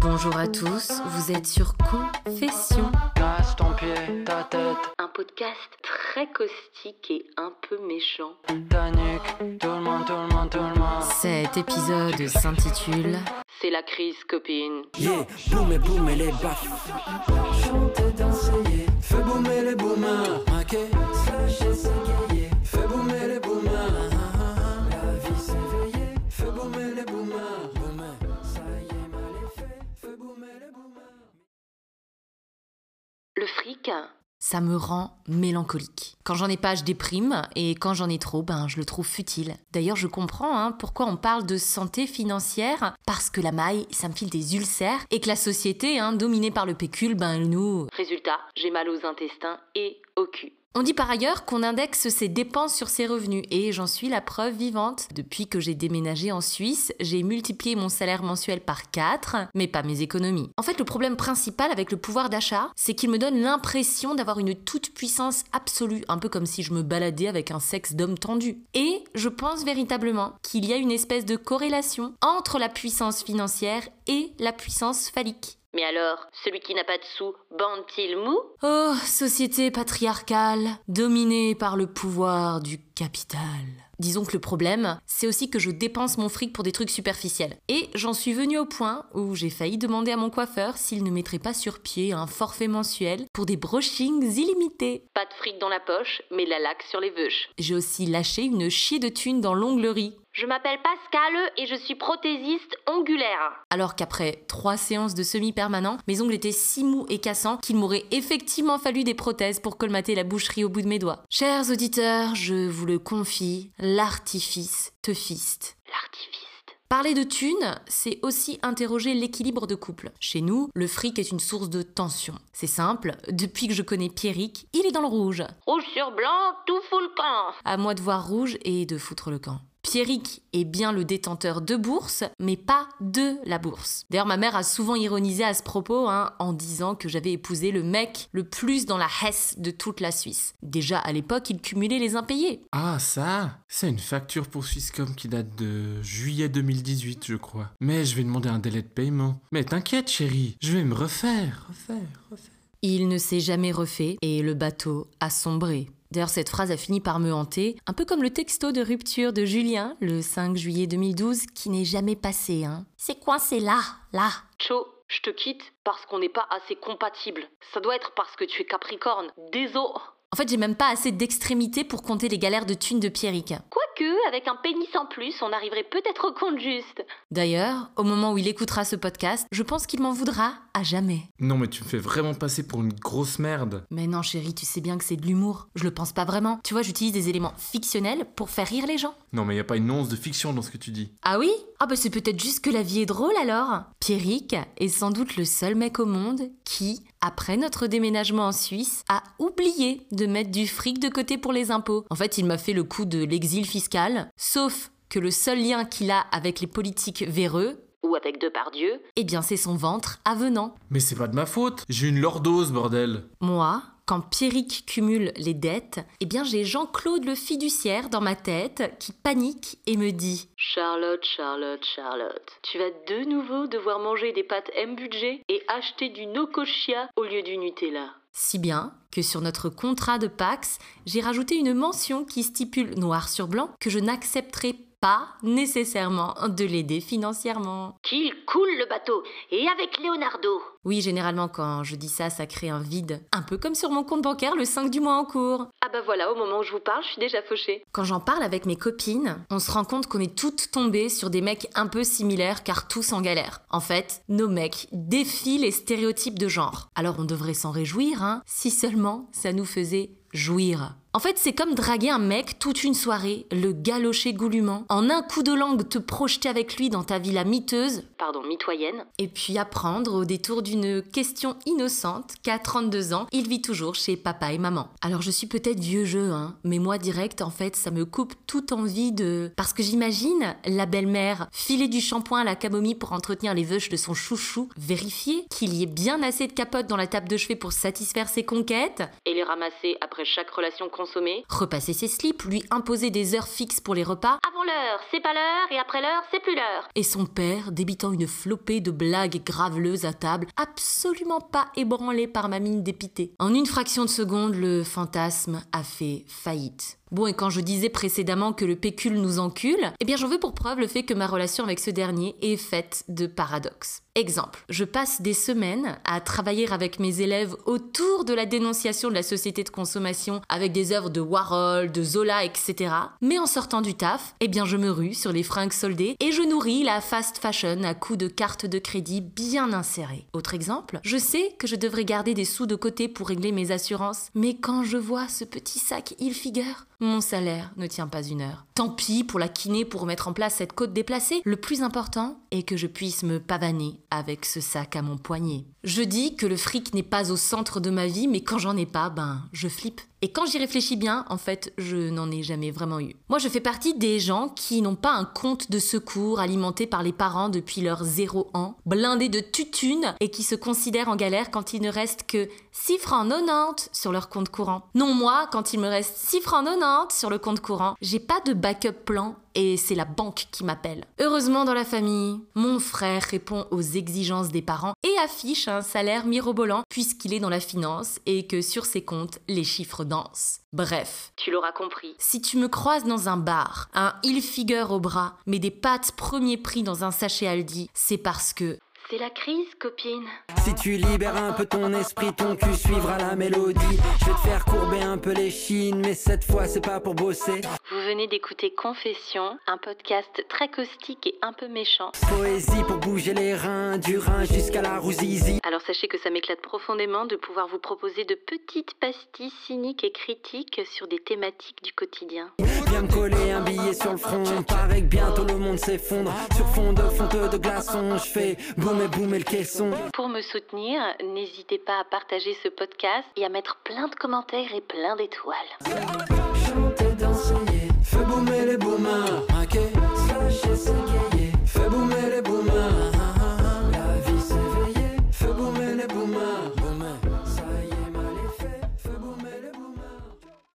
Bonjour à tous, vous êtes sur Confession. Casse ton pied, ta tête, Un podcast très caustique et un peu méchant. ta nuque, tout le monde, tout le monde, tout le monde. Cet épisode s'intitule C'est la crise copine. Yeah, boum et boum et les bacs. Chanter, danser, yeah. Fais boomer les boomers. Ok, slasher, s'égayer. Ça me rend mélancolique. Quand j'en ai pas, je déprime, et quand j'en ai trop, ben je le trouve futile. D'ailleurs, je comprends hein, pourquoi on parle de santé financière, parce que la maille, ça me file des ulcères, et que la société, hein, dominée par le pécule, ben elle nous... Résultat, j'ai mal aux intestins et au cul. On dit par ailleurs qu'on indexe ses dépenses sur ses revenus et j'en suis la preuve vivante. Depuis que j'ai déménagé en Suisse, j'ai multiplié mon salaire mensuel par 4, mais pas mes économies. En fait, le problème principal avec le pouvoir d'achat, c'est qu'il me donne l'impression d'avoir une toute puissance absolue, un peu comme si je me baladais avec un sexe d'homme tendu. Et je pense véritablement qu'il y a une espèce de corrélation entre la puissance financière et la puissance phallique. Mais alors, celui qui n'a pas de sous, bande-t-il mou? Oh, société patriarcale, dominée par le pouvoir du capital. Disons que le problème, c'est aussi que je dépense mon fric pour des trucs superficiels. Et j'en suis venue au point où j'ai failli demander à mon coiffeur s'il ne mettrait pas sur pied un forfait mensuel pour des brushings illimités. Pas de fric dans la poche, mais la laque sur les veuches. J'ai aussi lâché une chier de thunes dans l'onglerie. Je m'appelle Pascal et je suis prothésiste ongulaire. Alors qu'après trois séances de semi-permanent, mes ongles étaient si mous et cassants qu'il m'aurait effectivement fallu des prothèses pour colmater la boucherie au bout de mes doigts. Chers auditeurs, je vous le confie, l'artifice teufiste. L'artifice. Parler de thunes, c'est aussi interroger l'équilibre de couple. Chez nous, le fric est une source de tension. C'est simple, depuis que je connais Pierrick, il est dans le rouge. Rouge sur blanc, tout fout le camp. À moi de voir rouge et de foutre le camp. Pierrick est bien le détenteur de bourse, mais pas de la bourse. D'ailleurs, ma mère a souvent ironisé à ce propos hein, en disant que j'avais épousé le mec le plus dans la Hesse de toute la Suisse. Déjà à l'époque, il cumulait les impayés. Ah, ça C'est une facture pour Swisscom qui date de juillet 2018, je crois. Mais je vais demander un délai de paiement. Mais t'inquiète, chérie, je vais me refaire, refaire, refaire. Il ne s'est jamais refait et le bateau a sombré. D'ailleurs, cette phrase a fini par me hanter, un peu comme le texto de rupture de Julien, le 5 juillet 2012, qui n'est jamais passé, hein. C'est coincé là, là? Cho, je te quitte parce qu'on n'est pas assez compatibles. Ça doit être parce que tu es Capricorne. Désolé. En fait, j'ai même pas assez d'extrémité pour compter les galères de thunes de Pierrick. Quoique, avec un pénis en plus, on arriverait peut-être au compte juste. D'ailleurs, au moment où il écoutera ce podcast, je pense qu'il m'en voudra à jamais. Non, mais tu me fais vraiment passer pour une grosse merde. Mais non, chérie, tu sais bien que c'est de l'humour. Je le pense pas vraiment. Tu vois, j'utilise des éléments fictionnels pour faire rire les gens. Non, mais y a pas une once de fiction dans ce que tu dis. Ah oui? Ah bah c'est peut-être juste que la vie est drôle alors. Pierrick est sans doute le seul mec au monde qui, après notre déménagement en Suisse, a oublié de mettre du fric de côté pour les impôts. En fait, il m'a fait le coup de l'exil fiscal, sauf que le seul lien qu'il a avec les politiques véreux, ou avec Depardieu, eh bien c'est son ventre avenant. Mais c'est pas de ma faute. J'ai une lordose, bordel. Moi, quand Pierrick cumule les dettes, eh bien j'ai Jean-Claude le fiduciaire dans ma tête qui panique et me dit Charlotte, Charlotte, Charlotte, tu vas de nouveau devoir manger des pâtes M-budget et acheter du Nocochia au lieu du Nutella. Si bien que sur notre contrat de Pax, j'ai rajouté une mention qui stipule noir sur blanc que je n'accepterai pas nécessairement de l'aider financièrement. Qu'il coule le bateau, et avec Leonardo. Oui, généralement quand je dis ça, ça crée un vide. Un peu comme sur mon compte bancaire le 5 du mois en cours. Ah bah voilà, au moment où je vous parle, je suis déjà fauchée. Quand j'en parle avec mes copines, on se rend compte qu'on est toutes tombées sur des mecs un peu similaires car tous en galère. En fait, nos mecs défient les stéréotypes de genre. Alors on devrait s'en réjouir, hein, si seulement ça nous faisait jouir. En fait, c'est comme draguer un mec toute une soirée, le galocher goulûment, en un coup de langue te projeter avec lui dans ta villa miteuse, pardon, mitoyenne, et puis apprendre au détour d'une question innocente qu'à 32 ans, il vit toujours chez papa et maman. Alors je suis peut-être vieux jeu, hein, mais moi direct, en fait, ça me coupe toute envie de... Parce que j'imagine la belle-mère filer du shampoing à la camomille pour entretenir les veuches de son chouchou, vérifier qu'il y ait bien assez de capotes dans la table de chevet pour satisfaire ses conquêtes, et les ramasser après après chaque relation consommée, repasser ses slips, lui imposer des heures fixes pour les repas, avant l'heure, c'est pas l'heure, et après l'heure, c'est plus l'heure. Et son père débitant une flopée de blagues graveleuses à table, absolument pas ébranlé par ma mine dépitée. En une fraction de seconde, le fantasme a fait faillite. Bon, et quand je disais précédemment que le pécule nous encule, eh bien j'en veux pour preuve le fait que ma relation avec ce dernier est faite de paradoxes. Exemple, je passe des semaines à travailler avec mes élèves autour de la dénonciation de la société de consommation avec des œuvres de Warhol, de Zola, etc. Mais en sortant du taf, eh bien je me rue sur les fringues soldées et je nourris la fast fashion à coups de cartes de crédit bien insérées. Autre exemple, je sais que je devrais garder des sous de côté pour régler mes assurances, mais quand je vois ce petit sac il figure, mon salaire ne tient pas une heure. Tant pis pour la kiné pour mettre en place cette côte déplacée. Le plus important est que je puisse me pavaner avec ce sac à mon poignet. Je dis que le fric n'est pas au centre de ma vie, mais quand j'en ai pas, ben, je flippe. Et quand j'y réfléchis bien, en fait, je n'en ai jamais vraiment eu. Moi, je fais partie des gens qui n'ont pas un compte de secours alimenté par les parents depuis leur zéro an, blindés de tutunes et qui se considèrent en galère quand il ne reste que 6 francs 90 sur leur compte courant. Non, moi, quand il me reste 6 francs 90 sur le compte courant, j'ai pas de backup plan et c'est la banque qui m'appelle. Heureusement dans la famille, mon frère répond aux exigences des parents et affiche un salaire mirobolant puisqu'il est dans la finance et que sur ses comptes, les chiffres dansent. Bref, tu l'auras compris. Si tu me croises dans un bar, un il figure au bras, mais des pâtes premier prix dans un sachet Aldi, c'est parce que c'est la crise, copine. Si tu libères un peu ton esprit, ton cul suivra la mélodie. Je vais te faire courber un peu les chines, mais cette fois c'est pas pour bosser. Vous venez d'écouter Confession, un podcast très caustique et un peu méchant. Poésie pour bouger les reins, du rein jusqu'à la rouzizi. Alors sachez que ça m'éclate profondément de pouvoir vous proposer de petites pastilles cyniques et critiques sur des thématiques du quotidien. Viens me coller un billet sur le front, paraît que bientôt le monde s'effondre. Sur fond de fonte de glaçons, je fais boum et boum et le caisson. Pour me soutenir, n'hésitez pas à partager ce podcast et à mettre plein de commentaires et plein d'étoiles.